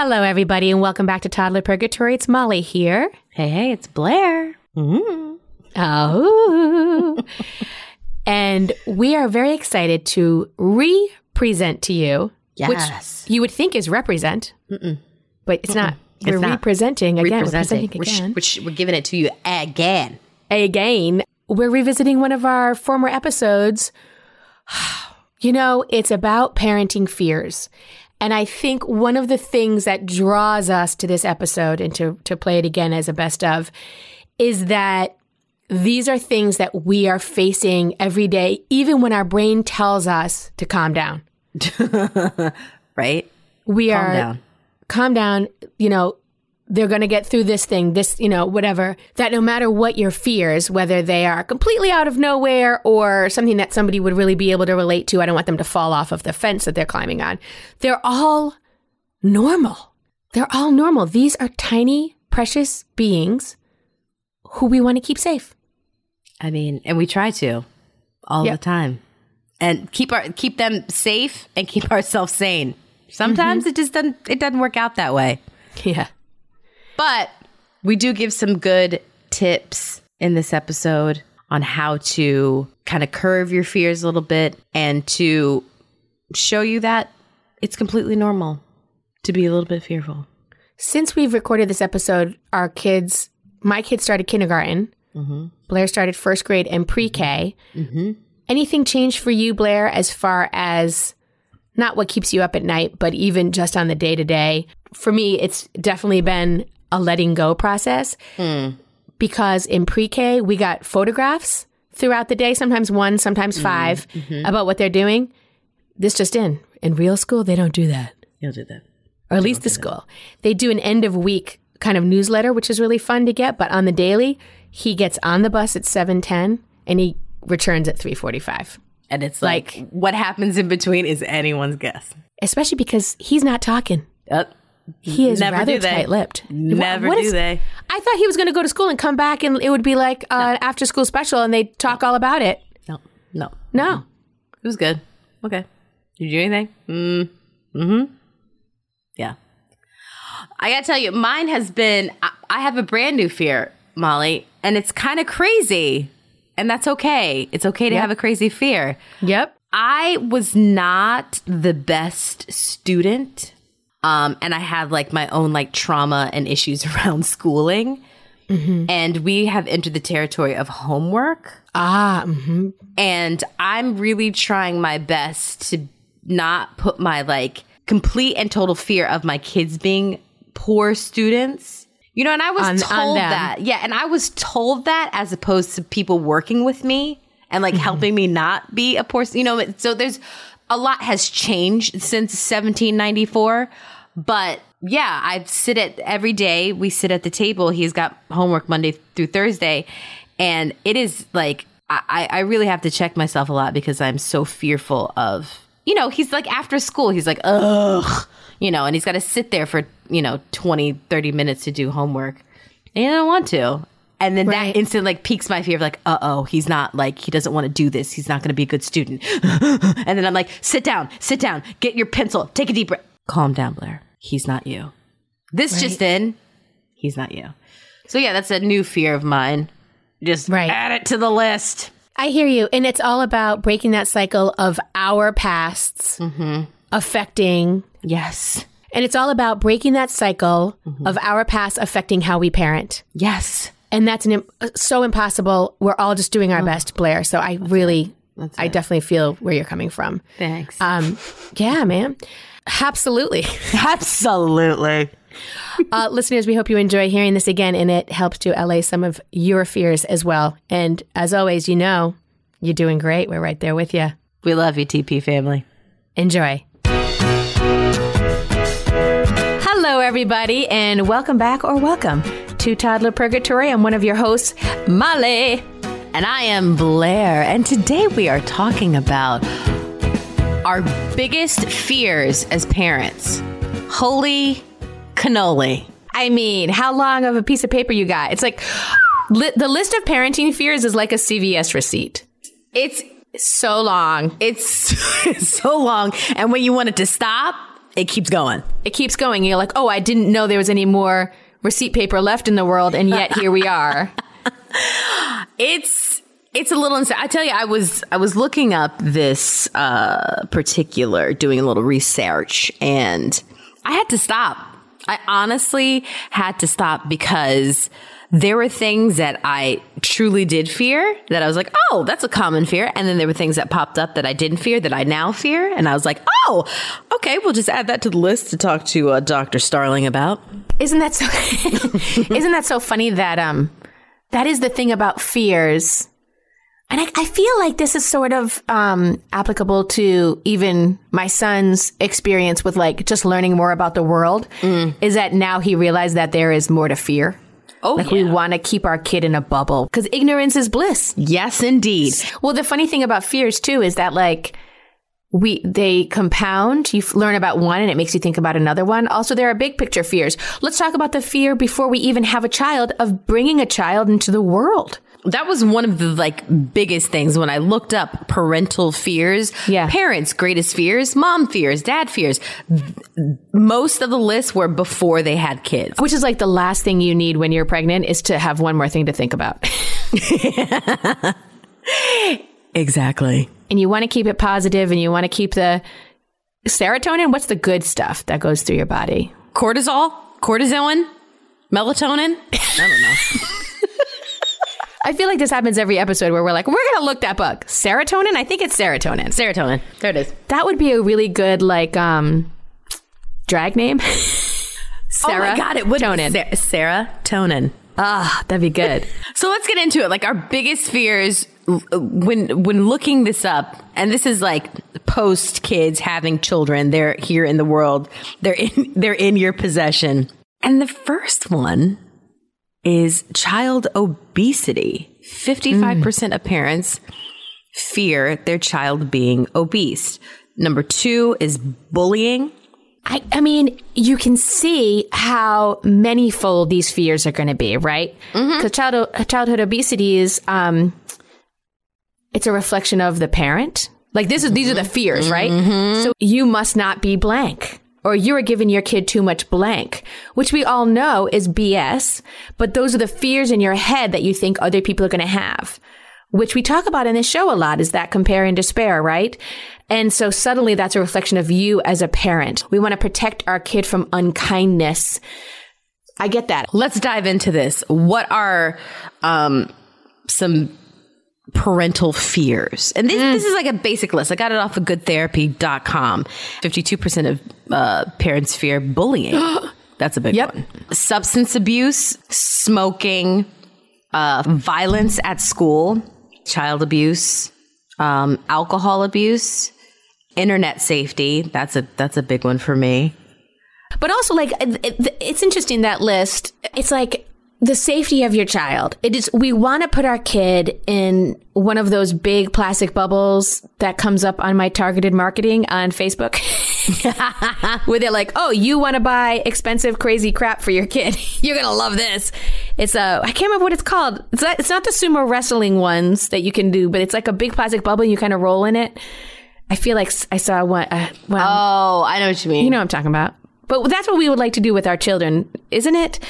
Hello, everybody, and welcome back to Toddler Purgatory. It's Molly here. Hey, hey, it's Blair. Mm. Oh. and we are very excited to re present to you, Yes. which you would think is represent, but it's not. We're not. representing again. We're Representing. presenting We're, again. we're, sh- we're giving it to you again. again, we're revisiting one of our former episodes. You know, it's about parenting fears. And I think one of the things that draws us to this episode and to, to play it again as a best of is that these are things that we are facing every day, even when our brain tells us to calm down. Right? We Calm are down. calm down, you know, they're going to get through this thing, this, you know, whatever, that no matter what your fears, whether they are completely out of nowhere or something that somebody would really be able to relate to, I don't want them to fall off of the fence that they're climbing on. They're all normal. They're all normal. These are tiny, precious beings who we want to keep safe. I mean, and we try to all Yep. the time. And keep our keep them safe and keep ourselves sane. Sometimes mm-hmm. it just doesn't it doesn't work out that way. Yeah. But we do give some good tips in this episode on how to kind of curve your fears a little bit and to show you that it's completely normal to be a little bit fearful. Since we've recorded this episode, our kids, my kids started kindergarten. Mm-hmm. Blair started first grade and pre K. Mm-hmm. Anything changed for you, Blair, as far as not what keeps you up at night, but even just on the day to day? For me, it's definitely been a letting go process because in pre K, we got photographs throughout the day, sometimes one, sometimes 5 about what they're doing. This just in. In real school, they don't do that You'll do that. or at least the school. They do an end of week kind of newsletter, which is really fun to get. But on the daily, he gets on the bus at seven ten and he returns at three forty five. And it's like, what happens in between is anyone's guess. Especially because he's not talking. Uh, He is Never rather do they. tight lipped. Never do they. I thought he was going to go to school and come back, and it would be like uh, an after school special, and they'd talk all about it. no, no. No, It was good. Okay. Did you do anything? Mm. Mm-hmm. Yeah. I gotta tell you, mine has been I, I have a brand new fear, Molly, and it's kind of crazy. And that's okay. It's okay to have a crazy fear. yep, I was not the best student. Um, and I have like my own like trauma and issues around schooling. And we have entered the territory of homework. ah, hmm And I'm really trying my best to not put my like complete and total fear of my kids being poor students. You know, and I was On- on told them. that. Yeah, and I was told that as opposed to people working with me and like helping me not be a poor, you know, so there's a lot has changed since 1794, but yeah, I sit at every day. We sit at the table. He's got homework Monday through Thursday, and it is like I, I really have to check myself a lot because I'm so fearful of you know he's like after school he's like ugh you know and he's got to sit there for you know 20 30 minutes to do homework and I don't want to and then Right. that instant like piques my fear of like uh oh he's not like he doesn't want to do this. He's not going to be a good student. And then I'm like sit down sit down. Get your pencil. Take a deep breath. Calm down Blair. He's not you. This just in he's not you. So yeah that's a new fear of mine. Just Right. add it to the list. I hear you. And it's all about breaking that cycle of our pasts affecting yes. And it's all about breaking that cycle Mm-hmm. of our past affecting how we parent. yes And that's an, so impossible. We're all just doing our best, Blair. So I really, I definitely feel where you're coming from. thanks Um, yeah, man. Absolutely. absolutely Uh, listeners, we hope you enjoy hearing this again and it helps to allay some of your fears as well. And as always, you know, you're doing great. We're right there with you. we love you TP family Enjoy. Hello, everybody, and welcome back or welcome to Toddler Purgatory. I'm one of your hosts, Molly. And I am Blair. And today we are talking about our biggest fears as parents. Holy cannoli. I mean, how long of a piece of paper you got? It's like li- the list of parenting fears is like a CVS receipt. It's So long. it's so long. And when you want it to stop, it keeps going. It keeps going. You're like, oh, I didn't know there was any more receipt paper left in the world, and yet here we are. it's it's a little insane. I tell you, I was I was looking up this uh, particular, doing a little research, and I had to stop. I honestly had to stop because there were things that I truly did fear that I was like, oh, that's a common fear. And then there were things that popped up that I didn't fear that I now fear. And I was like, oh, okay, we'll just add that to the list to talk to uh, Dr. Starling about. Isn't that so? isn't that so funny that um, that is the thing about fears. And I, I feel like this is sort of um, applicable to even my son's experience with like just learning more about the world. Mm. Is that now he realized that there is more to fear. Oh, like yeah. we want to keep our kid in a bubble because ignorance is bliss. Yes, indeed. Well, the funny thing about fears too is that like we they compound. You learn about one and it makes you think about another one. Also, there are big picture fears. Let's talk about the fear before we even have a child of bringing a child into the world that was one of the like biggest things when I looked up parental fears. Yeah. Parents' greatest fears, mom fears, dad fears. Most of the lists were before they had kids. Which is like the last thing you need when you're pregnant is to have one more thing to think about. exactly. And you want to keep it positive and you want to keep the serotonin. What's the good stuff that goes through your body? Cortisol, cortisone, melatonin. I don't know. I feel like this happens every episode where we're like, we're going to look that book. Serotonin? I think it's serotonin. Serotonin. There it is. That would be a really good, like, um, drag name. Sarah. Oh my God, it would Tonin. Sa- Sarah Tonin. Ah, that'd be good. so let's get into it. Like our biggest fears when when looking this up, and this is like post kids having children. They're here in the world. They're in they're in your possession. And the first one is child obesity. 55% mm. of parents fear their child being obese. Number two is bullying. I, I mean, you can see how manyfold these fears are going to be, right? Because mm-hmm. child, childhood obesity is, um, it's a reflection of the parent. Like this is, these are the fears, right? Mm-hmm. So you must not be blank or you are giving your kid too much blank, which we all know is BS, but those are the fears in your head that you think other people are going to have, which we talk about in this show a lot is that compare and despair, right? And so suddenly that's a reflection of you as a parent. We want to protect our kid from unkindness. I get that. Let's dive into this. What are um, some parental fears. And this, mm. this is like a basic list. I got it off of goodtherapy.com. 52% of uh, parents fear bullying. That's a big yep. one. Substance abuse, smoking, uh, violence at school, child abuse, um, alcohol abuse, internet safety. That's a that's a big one for me. But also, like, it, it's interesting that list. It's like the safety of your child. It is, we want to put our kid in one of those big plastic bubbles that comes up on my targeted marketing on Facebook. Where they're like, oh, you want to buy expensive, crazy crap for your kid. You're going to love this. It's a, I can't remember what it's called. It's not, it's not the sumo wrestling ones that you can do, but it's like a big plastic bubble and you kind of roll in it. I feel like I saw one. Uh, well, oh, I know what you mean. You know what I'm talking about. But that's what we would like to do with our children, isn't it?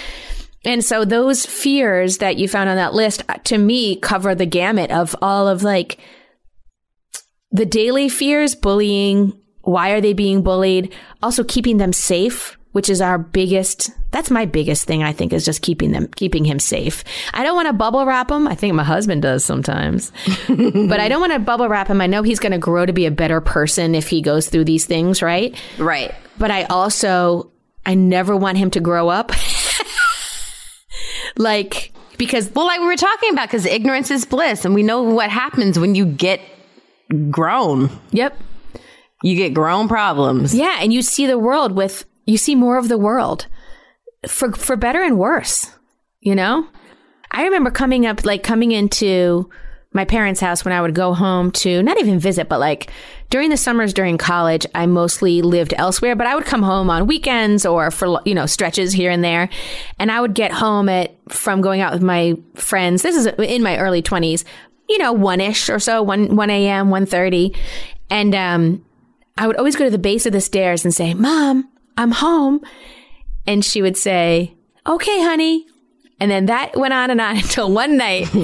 And so those fears that you found on that list uh, to me cover the gamut of all of like the daily fears, bullying, why are they being bullied? Also keeping them safe, which is our biggest, that's my biggest thing, I think, is just keeping them, keeping him safe. I don't want to bubble wrap him. I think my husband does sometimes, but I don't want to bubble wrap him. I know he's going to grow to be a better person if he goes through these things, right? Right. But I also, I never want him to grow up like, because, well, like we were talking about, because ignorance is bliss, and we know what happens when you get grown. Yep. You get grown problems. Yeah, and you see the world with you see more of the world for for better and worse, you know? I remember coming up like coming into my parents' house when I would go home to not even visit, but like during the summers during college, I mostly lived elsewhere, but I would come home on weekends or for, you know, stretches here and there. And I would get home at, from going out with my friends. This is in my early twenties, you know, one ish or so, one, 1 a.m., 1.30. And, um, I would always go to the base of the stairs and say, Mom, I'm home. And she would say, Okay, honey. And then that went on and on until one night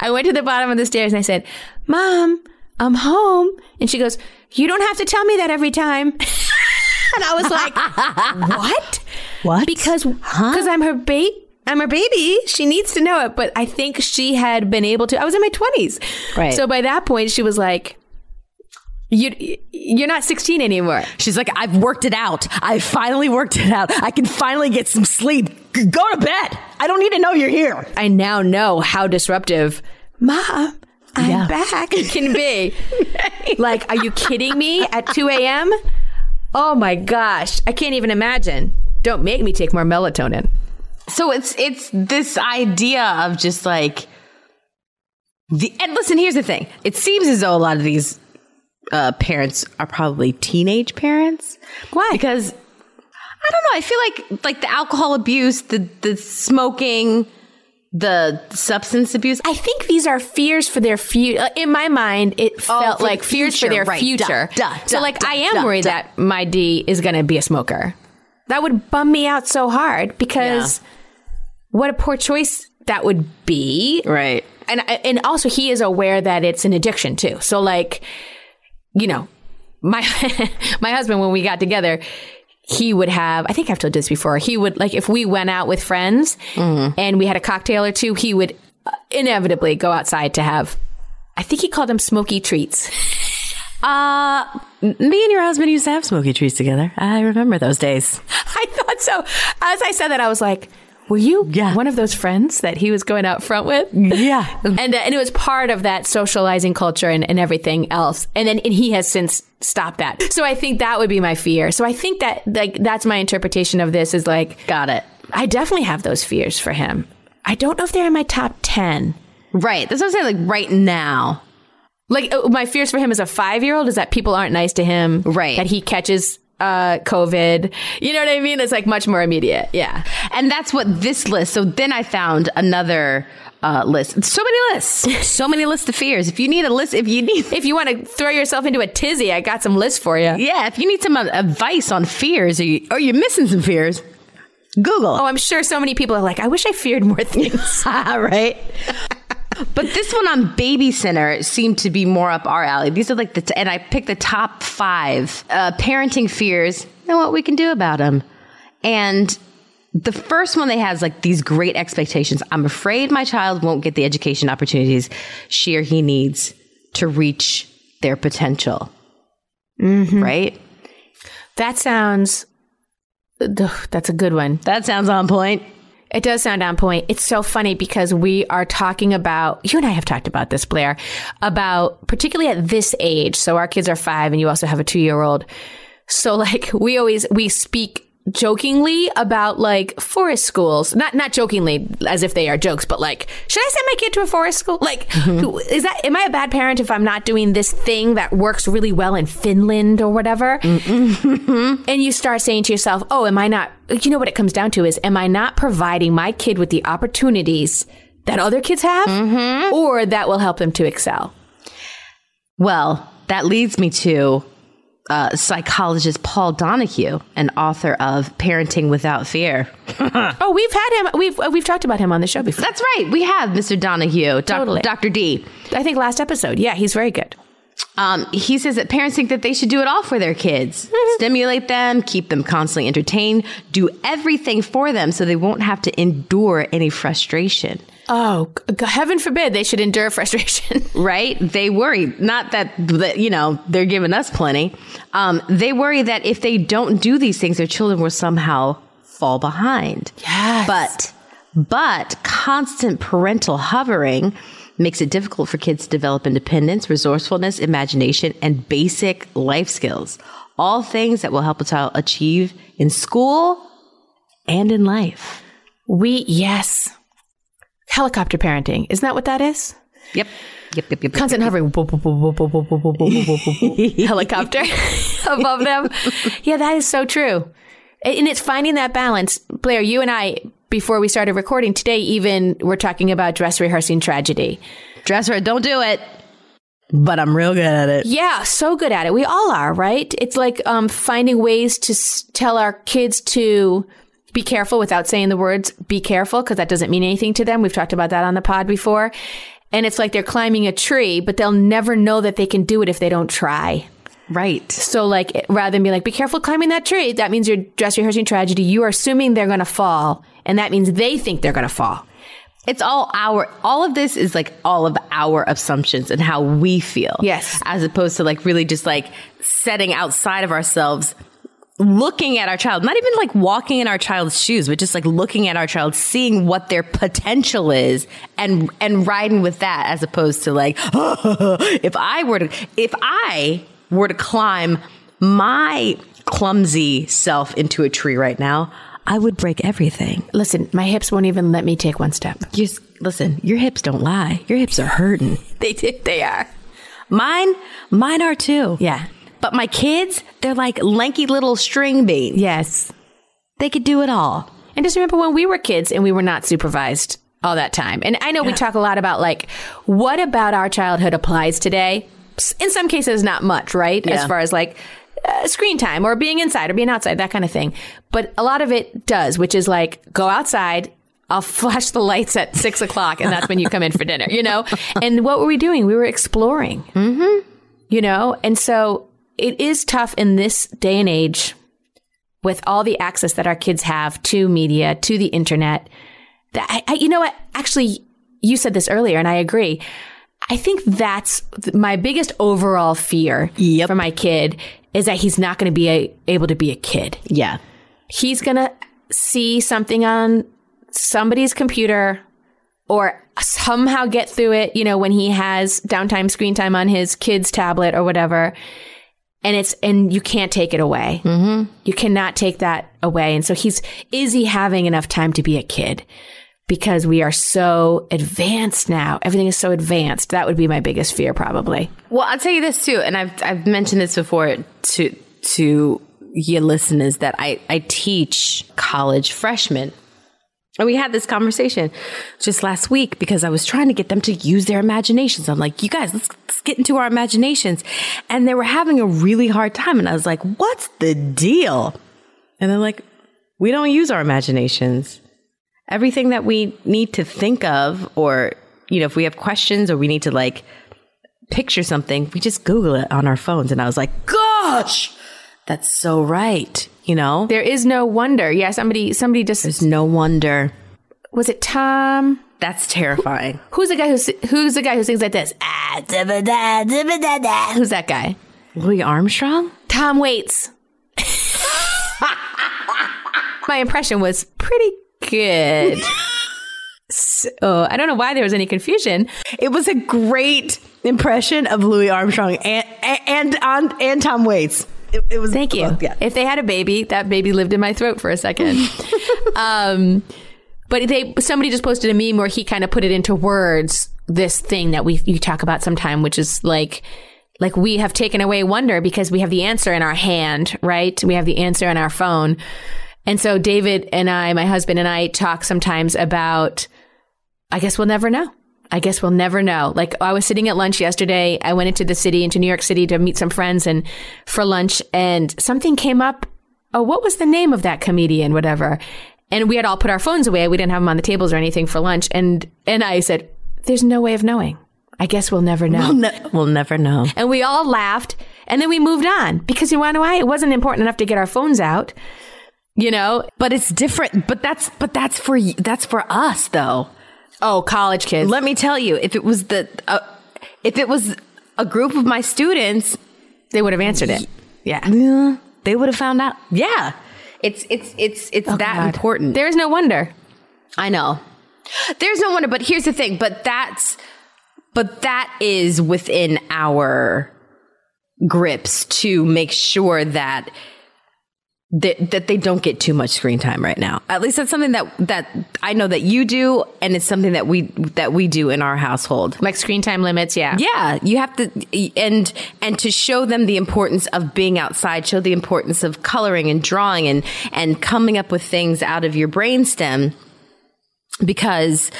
I went to the bottom of the stairs and I said, Mom, I'm home. And she goes, You don't have to tell me that every time. and I was like, What? What? Because because I'm her baby. I'm her baby. She needs to know it. But I think she had been able to. I was in my 20s. Right. So by that point, she was like, you, you're not 16 anymore. She's like, I've worked it out. I finally worked it out. I can finally get some sleep. G- Go to bed. I don't need to know you're here. I now know how disruptive Mom, I'm Yeah. back can be. like, are you kidding me at 2 a.m.? Oh my gosh. I can't even imagine. Don't make me take more melatonin. So it's it's this idea of just like the and listen, here's the thing. It seems as though a lot of these uh, parents are probably teenage parents. Why? Because I don't know. I feel like like the alcohol abuse, the the smoking, the substance abuse. I think these are fears for their future. Uh, in my mind, it oh, felt Oh, like fears for their right. future. Duh, duh, so, duh, like, I am worried that my D is going to be a smoker. That would bum me out so hard because what a poor choice that would be. Right. And and also, he is aware that it's an addiction too. So, like, you know, my my husband when we got together. He would have, I think I've told this before. He would, like, if we went out with friends and we had a cocktail or two, he would uh, inevitably go outside to have, I think he called them smoky treats. Uh, me and your husband used to have smoky treats together. I remember those days. I thought so. As I said that, I was like, were you Yeah. one of those friends that he was going out front with? Yeah. and uh, and it was part of that socializing culture and, and everything else. And then and he has since stopped that. So I think that would be my fear. So I think that like that's my interpretation of this is like Got it. I definitely have those fears for him. I don't know if they're in my top ten. Right. That's what I'm saying. Like right now. Like uh, my fears for him as a five year old is that people aren't nice to him. Right. That he catches uh COVID. You know what I mean? It's like much more immediate. Yeah. And that's what this list. So then I found another uh, list. So many lists. So many lists of fears. If you need a list, if you need, If you want to throw yourself into a tizzy, I got some lists for you. yeah, if you need some uh, advice on fears, or, you, or you're missing some fears, Google. Oh, I'm sure so many people are like, I wish I feared more things. right? But this one on BabyCenter seemed to be more up our alley. These are like the, t- and I picked the top five uh, parenting fears and what we can do about them. And the first one they has like these great expectations. I'm afraid my child won't get the education opportunities she or he needs to reach their potential. Right? that sounds, that's a good one. That sounds on point. It does sound on point. It's so funny because we are talking about, you and I have talked about this, Blair, about particularly at this age. So our kids are five and you also have a two year old. So like we always, we speak jokingly about like forest schools. Not, not jokingly as if they are jokes, but like, should I send my kid to a forest school? Like, mm-hmm. is that, am I a bad parent if I'm not doing this thing that works really well in Finland or whatever? and you start saying to yourself, oh, am I not, you know what it comes down to is, am I not providing my kid with the opportunities that other kids have mm-hmm. or that will help them to excel? Well, that leads me to uh, psychologist Paul Donahue, an author of Parenting Without Fear. Oh, we've had him, we've, uh, we've talked about him on the show before. That's right. We have Mr. Donahue, doc- Totally. Dr. D. I think last episode. Yeah, he's very good. Um, he says that parents think that they should do it all for their kids stimulate them, keep them constantly entertained, do everything for them so they won't have to endure any frustration. Oh, heaven forbid they should endure frustration. right? They worry not that, that you know they're giving us plenty. Um, they worry that if they don't do these things, their children will somehow fall behind. Yes. But but constant parental hovering makes it difficult for kids to develop independence, resourcefulness, imagination, and basic life skills. All things that will help a child achieve in school and in life. we, yes. Helicopter parenting. Isn't that what that is? Yep. Yep, yep, yep. Constant hovering. Helicopter above them. Yeah, that is so true. And it's finding that balance. Blair, you and I, before we started recording today, even we're talking about dress rehearsing tragedy. Dresser, don't do it. but I'm real good at it. Yeah, so good at it. We all are, right? It's like um, finding ways to s- tell our kids to be careful without saying the words be careful because that doesn't mean anything to them. We've talked about that on the pod before. And it's like they're climbing a tree, but they'll never know that they can do it if they don't try. Right. So, like, rather than be like, be careful climbing that tree, that means you're dress rehearsing tragedy. You are assuming they're going to fall. And that means they think they're going to fall. It's all our, all of this is like all of our assumptions and how we feel. Yes. As opposed to like really just like setting outside of ourselves, looking at our child, not even like walking in our child's shoes, but just like looking at our child, seeing what their potential is and, and riding with that as opposed to like, if I were to, if I were to climb my clumsy self into a tree right now, I would break everything. Listen, my hips won't even let me take one step. Just listen, your hips don't lie. Your hips are hurting. They. They are. Mine, mine are too. Yeah. But my kids, they're like lanky little string beans. Yes. They could do it all. And just remember when we were kids and we were not supervised all that time. And I know we talk a lot about like, what about our childhood applies today? In some cases, not much, right? As far as like uh, screen time or being inside or being outside, that kind of thing. But a lot of it does, which is like, go outside. I'll flash the lights at six o'clock and that's when you come in for dinner, you know? And what were we doing? We were exploring, mm-hmm. you know? And so it is tough in this day and age with all the access that our kids have to media, to the internet. That I, I, you know what? Actually, you said this earlier, and I agree. I think that's th- my biggest overall fear Yep. for my kid is that he's not going to be a, able to be a kid. Yeah. He's going to see something on somebody's computer or somehow get through it, you know, when he has downtime screen time on his kid's tablet or whatever. And it's, and you can't take it away. Mm-hmm. You cannot take that away. And so he's, is he having enough time to be a kid? Because we are so advanced now. Everything is so advanced. That would be my biggest fear, probably. Well, I'll tell you this too, and I've I've mentioned this before to to your listeners that I I teach college freshmen. And we had this conversation just last week because I was trying to get them to use their imaginations. I'm like, you guys, let's, let's get into our imaginations. And they were having a really hard time. And I was like, what's the deal? And they're like, we don't use our imaginations. Everything that we need to think of, or, you know, if we have questions or we need to like picture something, we just Google it on our phones. And I was like, gosh, that's so right. You know, There is no wonder. Yeah, somebody, somebody just, there's no wonder. was it Tom? That's terrifying. Who's the guy who, who's the guy who sings like this? Ah, da-ba-da, da-ba-da-da. Who's that guy? Louis Armstrong? Tom Waits. My impression was pretty good. so, I don't know why there was any confusion. It was a great impression of Louis Armstrong and and and, and Tom Waits. It, it was Thank you. yeah. If they had a baby, that baby lived in my throat for a second. um, but they somebody just posted a meme where he kind of put it into words. This thing that we you talk about sometime, which is like like we have taken away wonder because we have the answer in our hand, right? We have the answer in our phone. And so David and I, my husband and I talk sometimes about I guess we'll never know. I guess we'll never know. Like I was sitting at lunch yesterday. I went into the city, into New York City to meet some friends and for lunch and something came up. Oh, what was the name of that comedian? Whatever. And we had all put our phones away. We didn't have them on the tables or anything for lunch. And, and I said, there's no way of knowing. I guess we'll never know. We'll, ne- we'll never know. And we all laughed and then we moved on because you want to know why? It wasn't important enough to get our phones out. You know, But it's different. But that's but that's for that's for us though. Oh, college kids. Let me tell you, if it was the uh, if it was a group of my students, they would have answered it. Yeah. yeah, they would have found out. Yeah, it's it's it's it's that God. important. There is no wonder. I know. There's no wonder, but here's the thing, but that's but that is within our grips to make sure that that, that they don't get too much screen time right now. At least that's something that that I know that you do and it's something that we that we do in our household. Like screen time limits. Yeah. Yeah, you have to and and to show them the importance of being outside, show the importance of coloring and drawing and and coming up with things out of your brainstem because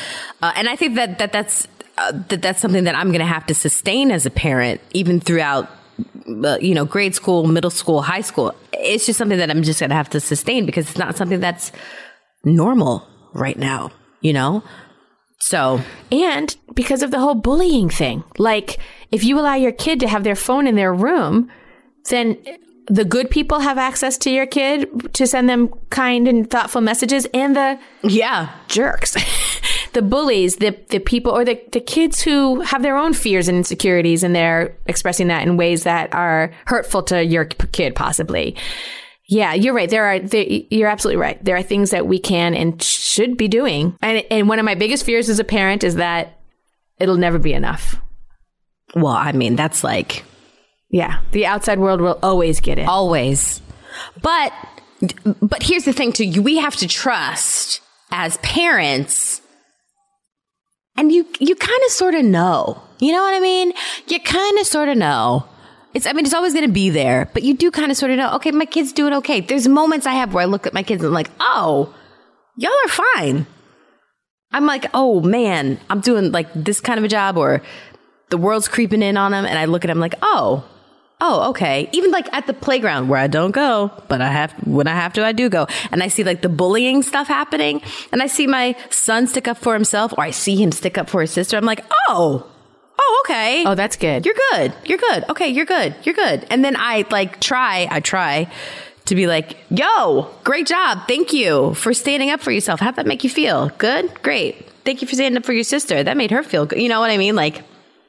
uh, and I think that that that's uh, that that's something that I'm going to have to sustain as a parent, even throughout, Uh, you know, grade school, middle school, high school. It's just something that I'm just going to have to sustain because it's not something that's normal right now, you know? So, And because of the whole bullying thing. Like, if you allow your kid to have their phone in their room, then the good people have access to your kid to send them kind and thoughtful messages, and the yeah. jerks, the bullies, the, the people, or the, the kids who have their own fears and insecurities, and they're expressing that in ways that are hurtful to your kid, possibly. Yeah, you're right. There are, there, you're absolutely right. There are things that we can and should be doing. And, and one of my biggest fears as a parent is that it'll never be enough. Well, I mean, that's like Yeah. The outside world will always get it. always. But but here's the thing too. We have to trust as parents and you you kind of sort of know. You know what I mean? You kind of sort of know. It's I mean it's always going to be there, but you do kind of sort of know, okay, my kids doing okay. There's moments I have where I look at my kids and I'm like, "Oh, y'all are fine." I'm like, "Oh man, I'm doing like this kind of a job or the world's creeping in on them and I look at them like, "Oh, Oh, okay. Even like at the playground where I don't go, but I have, when I have to, I do go. And I see like the bullying stuff happening and I see my son stick up for himself or I see him stick up for his sister. I'm like, oh, oh, okay. Oh, that's good. You're good. You're good. Okay. You're good. You're good. And then I like try, I try to be like, yo, great job. Thank you for standing up for yourself. How'd that make you feel? Good? Great. Thank you for standing up for your sister. That made her feel good. You know what I mean? Like,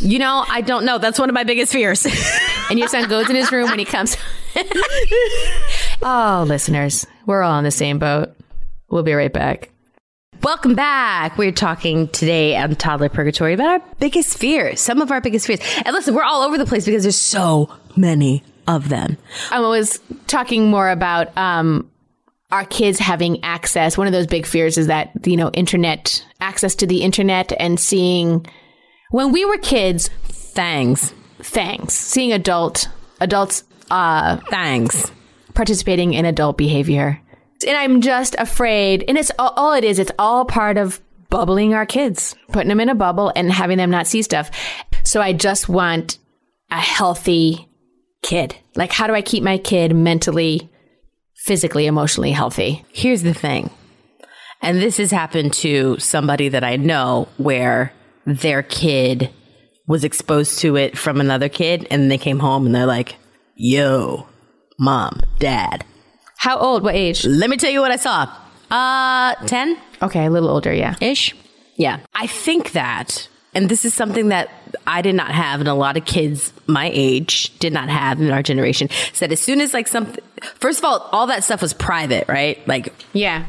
you know, I don't know. That's one of my biggest fears. and your son goes in his room when he comes. oh, listeners, we're all on the same boat. We'll be right back. Welcome back. We're talking today on Toddler Purgatory about our biggest fears, some of our biggest fears. And listen, we're all over the place because there's so many of them. I was talking more about um, our kids having access. One of those big fears is that, you know, internet, access to the internet and seeing, when we were kids, Thanks. thanks, seeing adult, adults, uh, Thanks. participating in adult behavior. And I'm just afraid, and it's all, all it is, it's all part of bubbling our kids, putting them in a bubble and having them not see stuff. So I just want a healthy kid. Like, how do I keep my kid mentally, physically, emotionally healthy? Here's the thing. And this has happened to somebody that I know where their kid was exposed to it from another kid and they came home and they're like, yo, mom, dad, How old? What age? let me tell you what I saw. Uh, 10 Okay, a little older, yeah. ish. Yeah. I think that, and this is something that I did not have, and a lot of kids my age did not have in our generation, said as soon as like something, first of all, all that stuff was private, right? Like Yeah.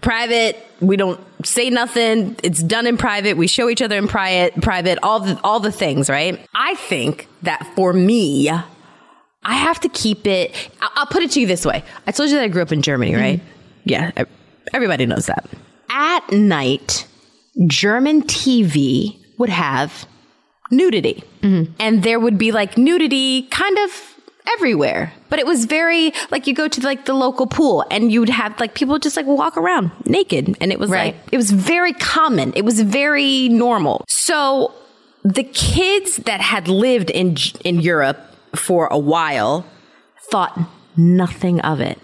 Private. We don't say nothing. It's done in private. We show each other in private, private, all the, all the things, right? I think that for me, I have to keep it. I'll, put it to you this way. I told you that I grew up in Germany, mm-hmm. right? Yeah. e- Everybody knows that. At night, German TV would have nudity. Mm-hmm. And there would be like nudity kind of everywhere. But it was very like you go to like the local pool and you would have like people just like walk around naked and it was Right. like it was very common. It was very normal. So the kids that had lived in in Europe for a while thought nothing of it.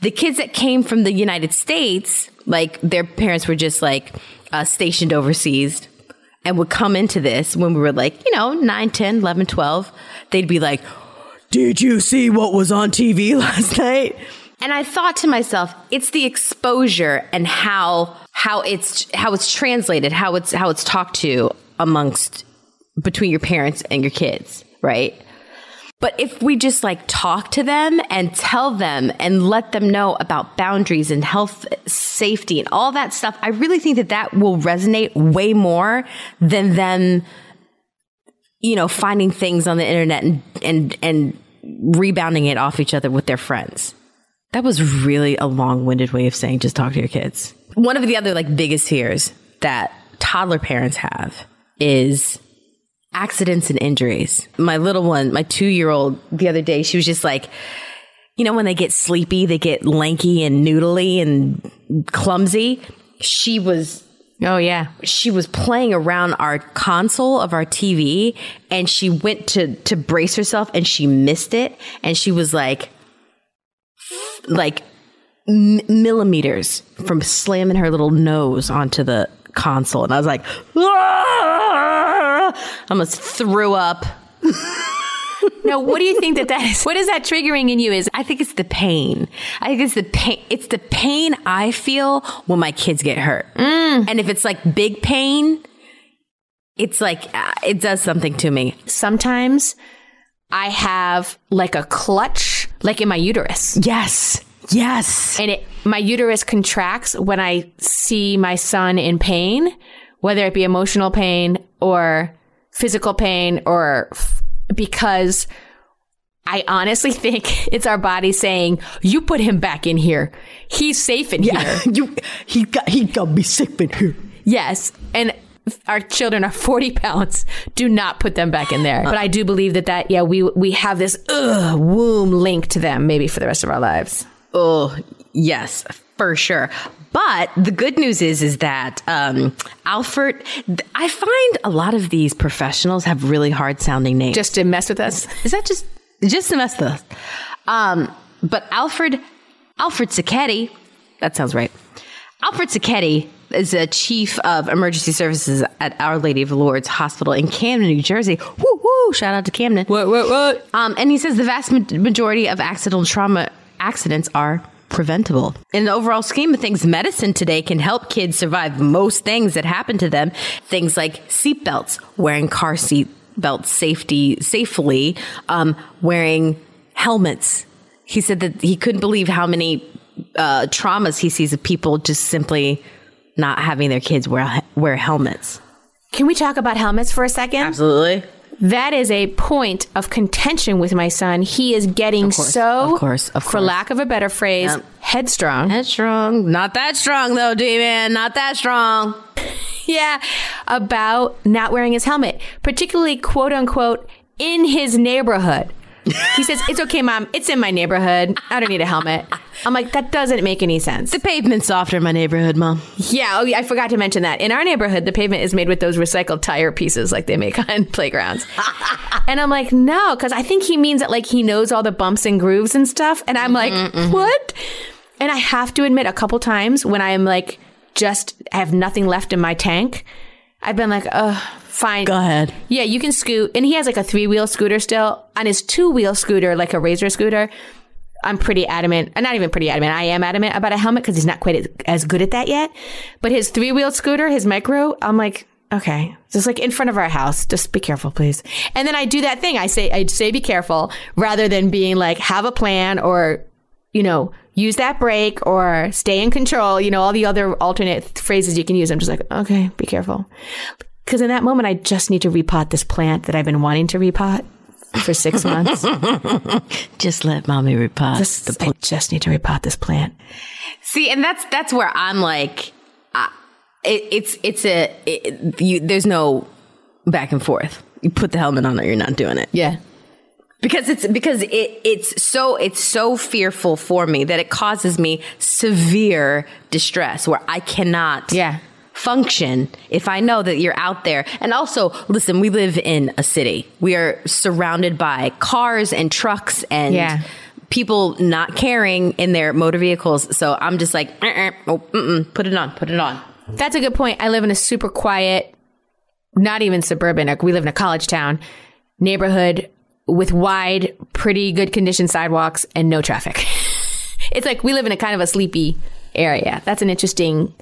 The kids that came from the United States, like their parents were just like uh, stationed overseas and would come into this when we were like, you know, 9, 10, 11, 12. They'd be like, Did you see what was on TV last night? And I thought to myself, it's the exposure and how how it's how it's translated, how it's how it's talked to amongst between your parents and your kids, right? But if we just like talk to them and tell them and let them know about boundaries and health, safety, and all that stuff, I really think that that will resonate way more than them, you know, finding things on the internet and and and rebounding it off each other with their friends. That was really a long-winded way of saying just talk to your kids. One of the other like biggest fears that toddler parents have is accidents and injuries. My little one, my two year old, the other day, she was just like, you know, when they get sleepy, they get lanky and noodly and clumsy. She was Oh yeah. she was playing around our console of our TV and she went to to brace herself and she missed it and she was like like m- millimeters from slamming her little nose onto the console and I was like "Ah!" I almost threw up. No, what do you think that that is? What is that triggering in you? Is I think it's the pain. I think it's the pain. It's the pain I feel when my kids get hurt. And if it's like big pain, it's like uh, it does something to me. sometimes I have like a clutch, like in my uterus. Yes. Yes. and it my uterus contracts when I see my son in pain, whether it be emotional pain or physical pain or f- because I honestly think it's our body saying, "You put him back in here. He's safe in here." you he got he got me sick in here. Yes, and our children are 40 pounds. Do not put them back in there. But I do believe that that yeah, we we have this ugh, womb link to them maybe for the rest of our lives. Oh, yes, for sure. But the good news is, is that um, Alfred. I find a lot of these professionals have really hard sounding names. Just to mess with us. Is that just just to mess with us? Um, but Alfred Alfred Sacchetti, that sounds right. Alfred Sacchetti is a chief of emergency services at Our Lady of Lourdes Hospital in Camden, New Jersey. Woo woo! Shout out to Camden. What what what? Um, and he says the vast majority of accidental trauma accidents are preventable. In the overall scheme of things, medicine today can help kids survive most things that happen to them. Things like seatbelts, wearing car seat belts safety safely, um, wearing helmets. He said that he couldn't believe how many uh, traumas he sees of people just simply not having their kids wear wear helmets. Can we talk about helmets for a second? Absolutely. That is a point of contention with my son. He is getting so, of course, of course. for lack of a better phrase, Yep. headstrong. Headstrong. Not that strong though, D-Man. Not that strong. yeah, about not wearing his helmet, particularly quote unquote in his neighborhood. He says, It's okay, mom. It's in my neighborhood. I don't need a helmet. I'm like, That doesn't make any sense. The pavement's softer in my neighborhood, Mom. Yeah, oh, yeah, I forgot to mention that. In our neighborhood, the pavement is made with those recycled tire pieces like they make on playgrounds. and I'm like, no, because I think he means that like he knows all the bumps and grooves and stuff. And I'm like, what? And I have to admit, a couple times when I'm like, just have nothing left in my tank, I've been like, oh, fine. Go ahead. Yeah, you can scoot. And he has like a three wheel scooter still. On his two wheel scooter, like a razor scooter, I'm pretty adamant. uh, Not even pretty adamant. I am adamant about a helmet because he's not quite as- as good at that yet. But his three wheel scooter, his micro, I'm like, okay, just like in front of our house. Just be careful, please. And then I do that thing. I say, I say, be careful rather than being like, have a plan or, you know, use that brake or stay in control. You know, all the other alternate phrases you can use. I'm just like, okay, be careful. Because in that moment, I just need to repot this plant that I've been wanting to repot for six months. Just let mommy repot. Just, I just need to repot this plant. See, and that's that's where I'm like, uh, it, it's it's a it, you, there's no back and forth. You put the helmet on or you're not doing it. Yeah. Because it's because it it's so it's so fearful for me that it causes me severe distress where I cannot Yeah. function if I know that you're out there. And also, listen, we live in a city. We are surrounded by cars and trucks and Yeah. people not caring in their motor vehicles. So I'm just like, uh-uh, oh, put it on, put it on. That's a good point. I live in a super quiet, not even suburban. like, We live in a college town neighborhood with wide, pretty good conditioned sidewalks and no traffic. it's like we live in a kind of a sleepy area. That's an interesting.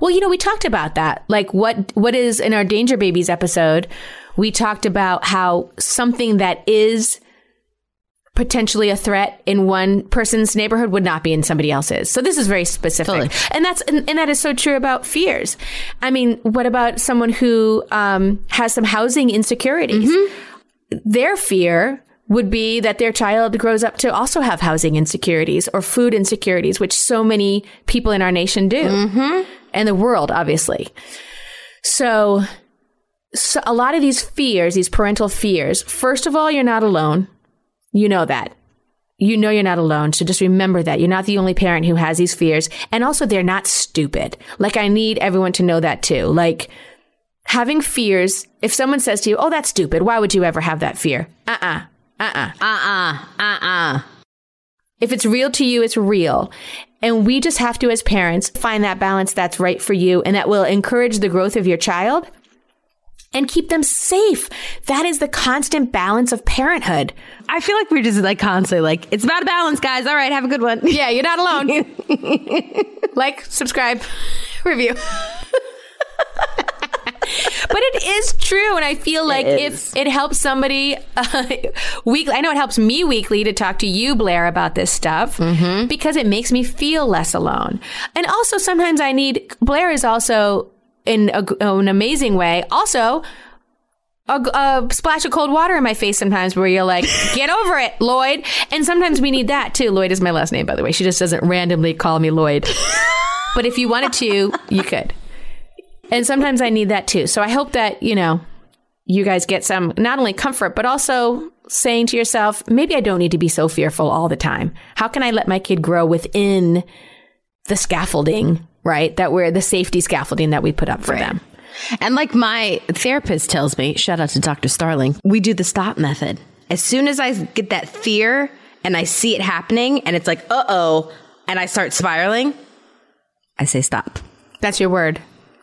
Well, you know, we talked about that. Like what what is in our Danger Babies episode, we talked about how something that is potentially a threat in one person's neighborhood would not be in somebody else's. So this is very specific. Totally. And that's and, and that is so true about fears. I mean, what about someone who um, has some housing insecurities? Their fear would be that their child grows up to also have housing insecurities or food insecurities, which so many people in our nation do, mm-hmm. and the world, obviously. So, so a lot of these fears, these parental fears, first of all, you're not alone. You know that. You know you're not alone. So just remember that. You're not the only parent who has these fears. And also, they're not stupid. Like, I need everyone to know that too. Like, having fears, if someone says to you, oh, that's stupid, why would you ever have that fear? Uh uh-uh. uh. Uh uh. Uh uh. If it's real to you, it's real. And we just have to, as parents, find that balance that's right for you and that will encourage the growth of your child and keep them safe. That is the constant balance of parenthood. I feel like we're just like constantly like, it's about a balance, guys. All right, have a good one. Yeah, you're not alone. like, subscribe, review. but it is true and i feel like if it helps somebody uh, weekly i know it helps me weekly to talk to you blair about this stuff because it makes me feel less alone and also sometimes i need blair is also in a, an amazing way also a, a splash of cold water in my face sometimes where you're like, get over it, Lloyd. And sometimes we need that too. Lloyd is my last name, by the way. She just doesn't randomly call me Lloyd. but if you wanted to, you could. And sometimes I need that too. So I hope that, you know, you guys get some not only comfort, but also saying to yourself, maybe I don't need to be so fearful all the time. How can I let my kid grow within the scaffolding, right? That we're the safety scaffolding that we put up for them. And like my therapist tells me, shout out to Dr. Starling, we do the stop method. As soon as I get that fear and I see it happening and it's like, uh oh, and I start spiraling, I say stop. That's your word.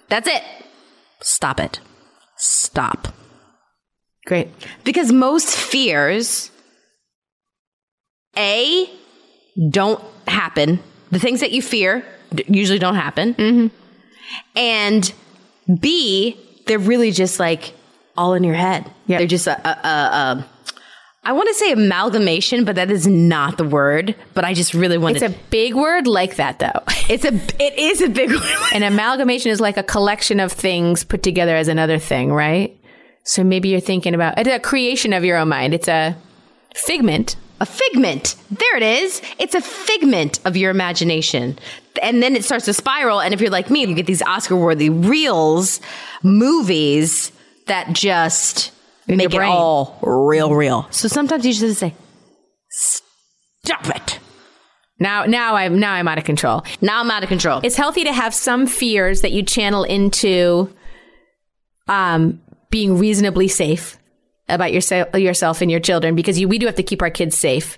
That's it. Stop it. Stop. Great. Because most fears, A, don't happen. The things that you fear usually don't happen. Mm-hmm. And B, they're really just like all in your head. Yep. They're just a, a, a, a I want to say amalgamation, but that is not the word. But I just really wanted. It's a big word like that, though. it's a. It is a big word. An amalgamation is like a collection of things put together as another thing, right? So maybe you're thinking about it's a creation of your own mind. It's a figment. a figment. There it is. It's a figment of your imagination. And then it starts to spiral. And if you're like me, you get these Oscar worthy reels, movies that just In make it all real, real. So sometimes you just say, stop it. Now, now I'm now I'm out of control. Now I'm out of control. It's healthy to have some fears that you channel into um, being reasonably safe about yourself, yourself and your children because you, we do have to keep our kids safe.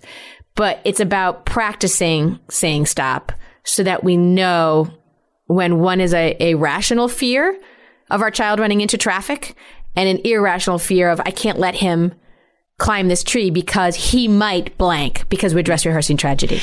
But it's about practicing saying stop so that we know when one is a, a rational fear of our child running into traffic and an irrational fear of I can't let him climb this tree because he might blank because we're dress rehearsing tragedy.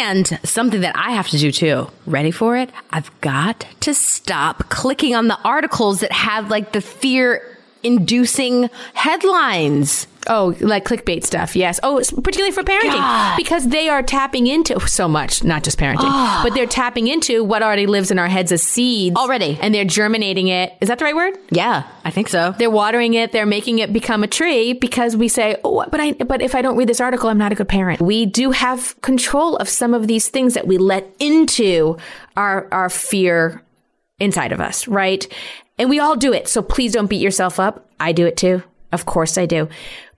And something that I have to do too. Ready for it? I've got to stop clicking on the articles that have like the fear inducing headlines. Oh, like clickbait stuff. Yes. Oh, particularly for parenting God. because they are tapping into so much, not just parenting, Ah. but they're tapping into what already lives in our heads as seeds Already. and they're germinating it. Is that the right word? Yeah, I think so. They're watering it. They're making it become a tree because we say, "Oh, but I but if I don't read this article, I'm not a good parent." We do have control of some of these things that we let into our our fear inside of us, right? And we all do it. So please don't beat yourself up. I do it too. Of course I do.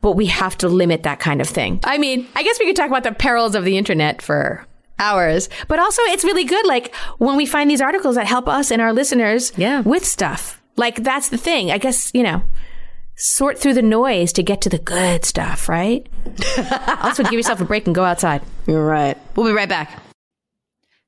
But we have to limit that kind of thing. I mean, I guess we could talk about the perils of the internet for hours, but also it's really good. Like when we find these articles that help us and our listeners Yeah. with stuff. Like that's the thing. I guess, you know, sort through the noise to get to the good stuff, right? also give yourself a break and go outside. You're right. We'll be right back.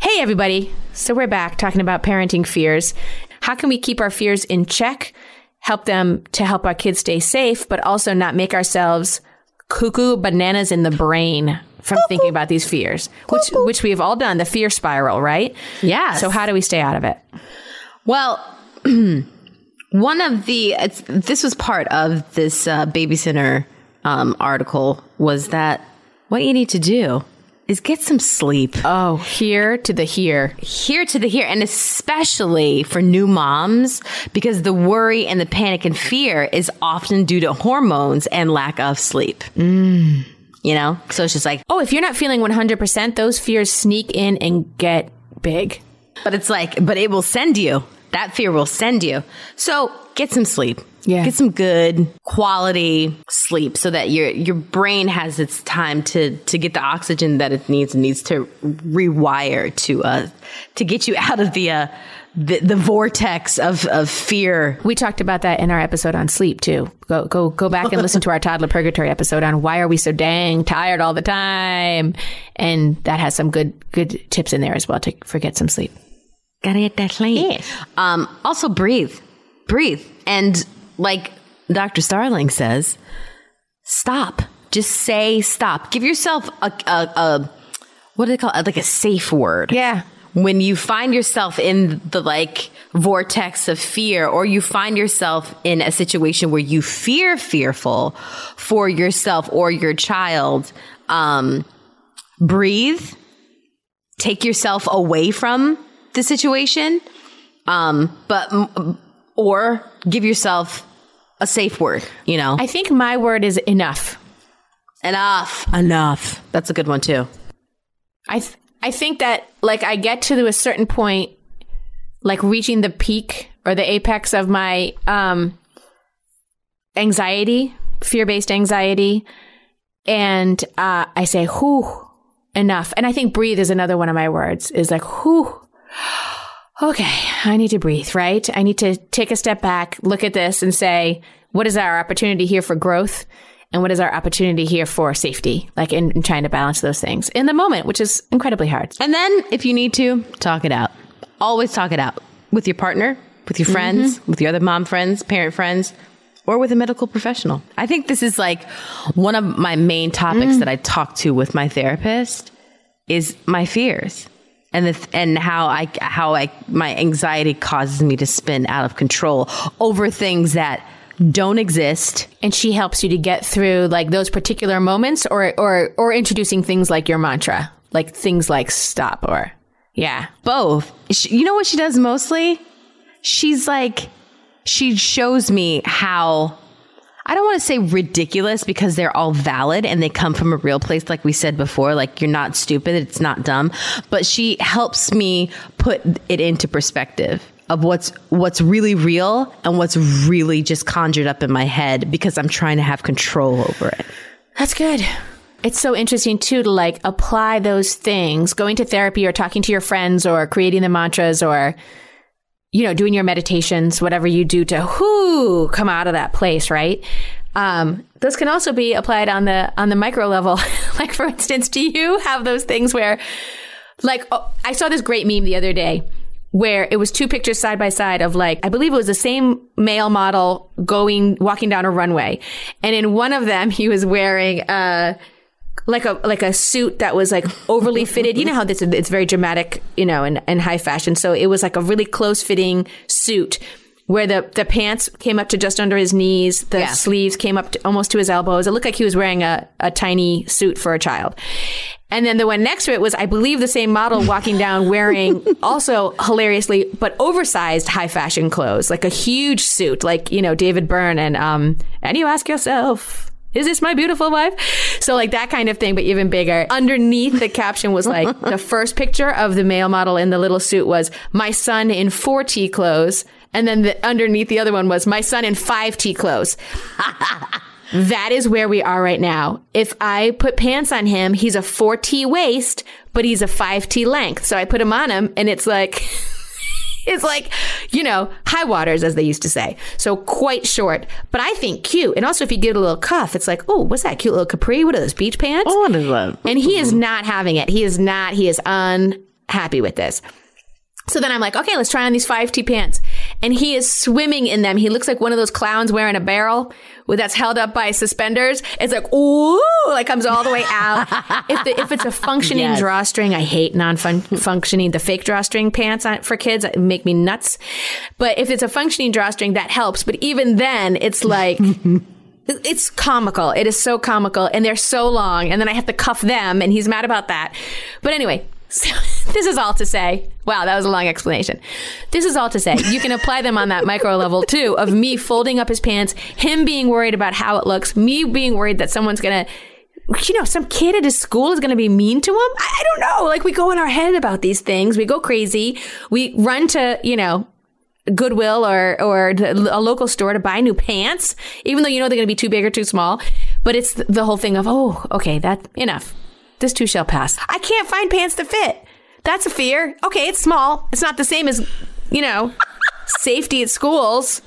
Hey, everybody. So we're back talking about parenting fears. How can we keep our fears in check, help them to help our kids stay safe, but also not make ourselves cuckoo bananas in the brain from thinking about these fears, which, which we've all done, the fear spiral, right? Yeah. So how do we stay out of it? Well, one of the it's, this was part of this uh, BabyCenter um, article was that what you need to do is get some sleep. Oh, here to the here. here to the here and especially for new moms because the worry and the panic and fear is often due to hormones and lack of sleep mm. you know so it's just like Oh, if you're not feeling 100%, those fears sneak in and get big. but it's like but it will send you that fear will send you so get some sleep Yeah. get some good quality sleep so that your your brain has its time to to get the oxygen that it needs and needs to rewire to uh to get you out of the uh the, the vortex of, of fear We talked about that in our episode on sleep too. Go go go back and listen to our toddler purgatory episode on why are we so dang tired all the time, and that has some good good tips in there as well to forget some sleep. Gotta get that sleep. Um, also breathe, breathe. And like Dr. Starling says, stop. Just say stop. Give yourself a, a, a what do they call it? Like a safe word. Yeah. When you find yourself in the like vortex of fear or you find yourself in a situation where you fear fearful for yourself or your child, um, breathe, take yourself away from the situation, um, but or give yourself a safe word. You know, I think my word is enough. enough, enough. That's a good one too. I th- I think that like I get to a certain point, like reaching the peak or the apex of my um anxiety, fear based anxiety, and uh, I say, "Whew, enough." And I think breathe is another one of my words. Is like, "Whew." Okay, I need to breathe, right? I need to take a step back, look at this, and say, what is our opportunity here for growth? And what is our opportunity here for safety? Like in, in trying to balance those things in the moment, which is incredibly hard. And then, if you need to, talk it out. Always talk it out with your partner, with your friends, mm-hmm. with your other mom friends, parent friends, or with a medical professional. I think this is like one of my main topics mm. that I talk to with my therapist is my fears and the, and how I how I my anxiety causes me to spin out of control over things that don't exist And she helps you to get through like those particular moments or, or, or introducing things like your mantra, like things like stop or yeah. both. She, you know what she does mostly? She's like, she shows me how I don't want to say ridiculous because they're all valid and they come from a real place, like we said before. Like, you're not stupid, it's not dumb. But she helps me put it into perspective of what's what's really real and what's really just conjured up in my head because I'm trying to have control over it. That's good. It's so interesting too to like apply those things, going to therapy or talking to your friends or creating the mantras or you know, doing your meditations, whatever you do to whoo come out of that place, right? Um, those can also be applied on the on the micro level. like for instance, do you have those things where like oh, I saw this great meme the other day where it was two pictures side by side of like I believe it was the same male model going walking down a runway. And in one of them he was wearing uh like a like a suit that was like overly fitted. You know how this it's very dramatic, you know, and, and high fashion. So it was like a really close fitting suit where the, the pants came up to just under his knees, the Yeah. sleeves came up to, almost to his elbows. It looked like he was wearing a, a tiny suit for a child. And then the one next to it was, I believe, the same model walking down wearing also hilariously, but oversized high fashion clothes, like a huge suit, like, you know, David Byrne. And, um, and you ask yourself, is this my beautiful wife? So like that kind of thing, but even bigger. Underneath the caption was like the first picture of the male model in the little suit was my son in four T clothes. And then the, underneath the other one was my son in five T clothes. That is where we are right now. If I put pants on him, he's a 4T waist, but he's a 5T length. So I put him on him and it's like, it's like, you know, high waters, as they used to say. So quite short, but I think cute. And also if you give it a little cuff, it's like, oh, what's that cute little capri? What are those beach pants? Oh, what is that? And he is not having it. He is not, he is unhappy with this. So then I'm like, okay, let's try on these 5T pants. And he is swimming in them. He looks like one of those clowns wearing a barrel that's held up by suspenders. It's like, ooh, like comes all the way out. if the, if it's a functioning Yes. drawstring, I hate non-functioning, the fake drawstring pants for kids make me nuts. But if it's a functioning drawstring, that helps. But even then, it's like, it's comical. It is so comical, and they're so long, and then I have to cuff them, and he's mad about that. But anyway, so this is all to say. Wow, that was a long explanation. This is all to say you can apply them on that micro level too of me folding up his pants, him being worried about how it looks, me being worried that someone's gonna. You know, some kid at his school is going to be mean to him. I, I don't know. Like, we go in our head about these things. We go crazy. We run to, you know, Goodwill or or a local store to buy new pants, even though you know they're going to be too big or too small. But it's the whole thing of oh, okay, that enough. This too shall pass. I can't find pants to fit. That's a fear. Okay, it's small. It's not the same as you know safety at schools.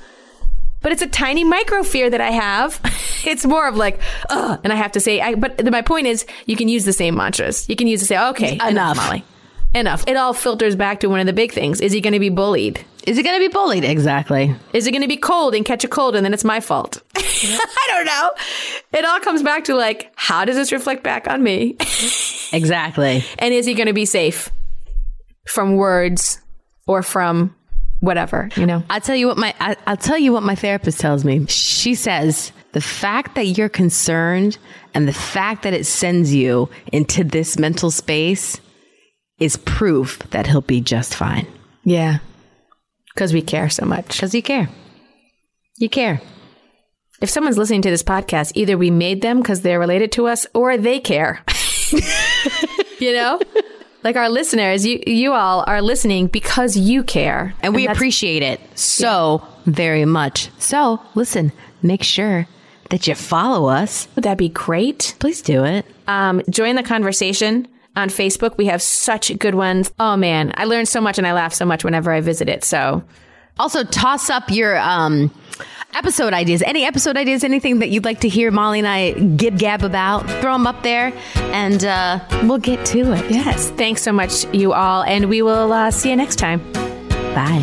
But it's a tiny micro fear that I have. It's more of like, ugh, and I have to say, I, but my point is, you can use the same mantras. You can use to say, okay, enough, Enough. Molly, enough. It all filters back to one of the big things: is he going to be bullied? Is it going to be bullied? Exactly. Is it going to be cold and catch a cold and then it's my fault? I don't know. It all comes back to like, how does this reflect back on me? Exactly. and is he going to be safe from words or from whatever, you know? I'll tell you what my I, I'll tell you what my therapist tells me. She says the fact that you're concerned and the fact that it sends you into this mental space is proof that he'll be just fine Yeah. Because we care so much. because you care. You care. If someone's listening to this podcast, either we made them because they're related to us or they care. you know? Like our listeners, you you all are listening because you care. And, we that's- appreciate it so very much. So, listen, make sure that you follow us. Would that be great? Please do it. Um, join the conversation on Facebook. We have such good ones. Oh man, I learned so much and I laugh so much whenever I visit it. So Also, toss up your um, episode ideas. Any episode ideas, anything that you'd like to hear Molly and I gib gab about, throw them up there and uh, we'll get to it. yes, thanks so much, you all, and we will uh, see you next time. Bye.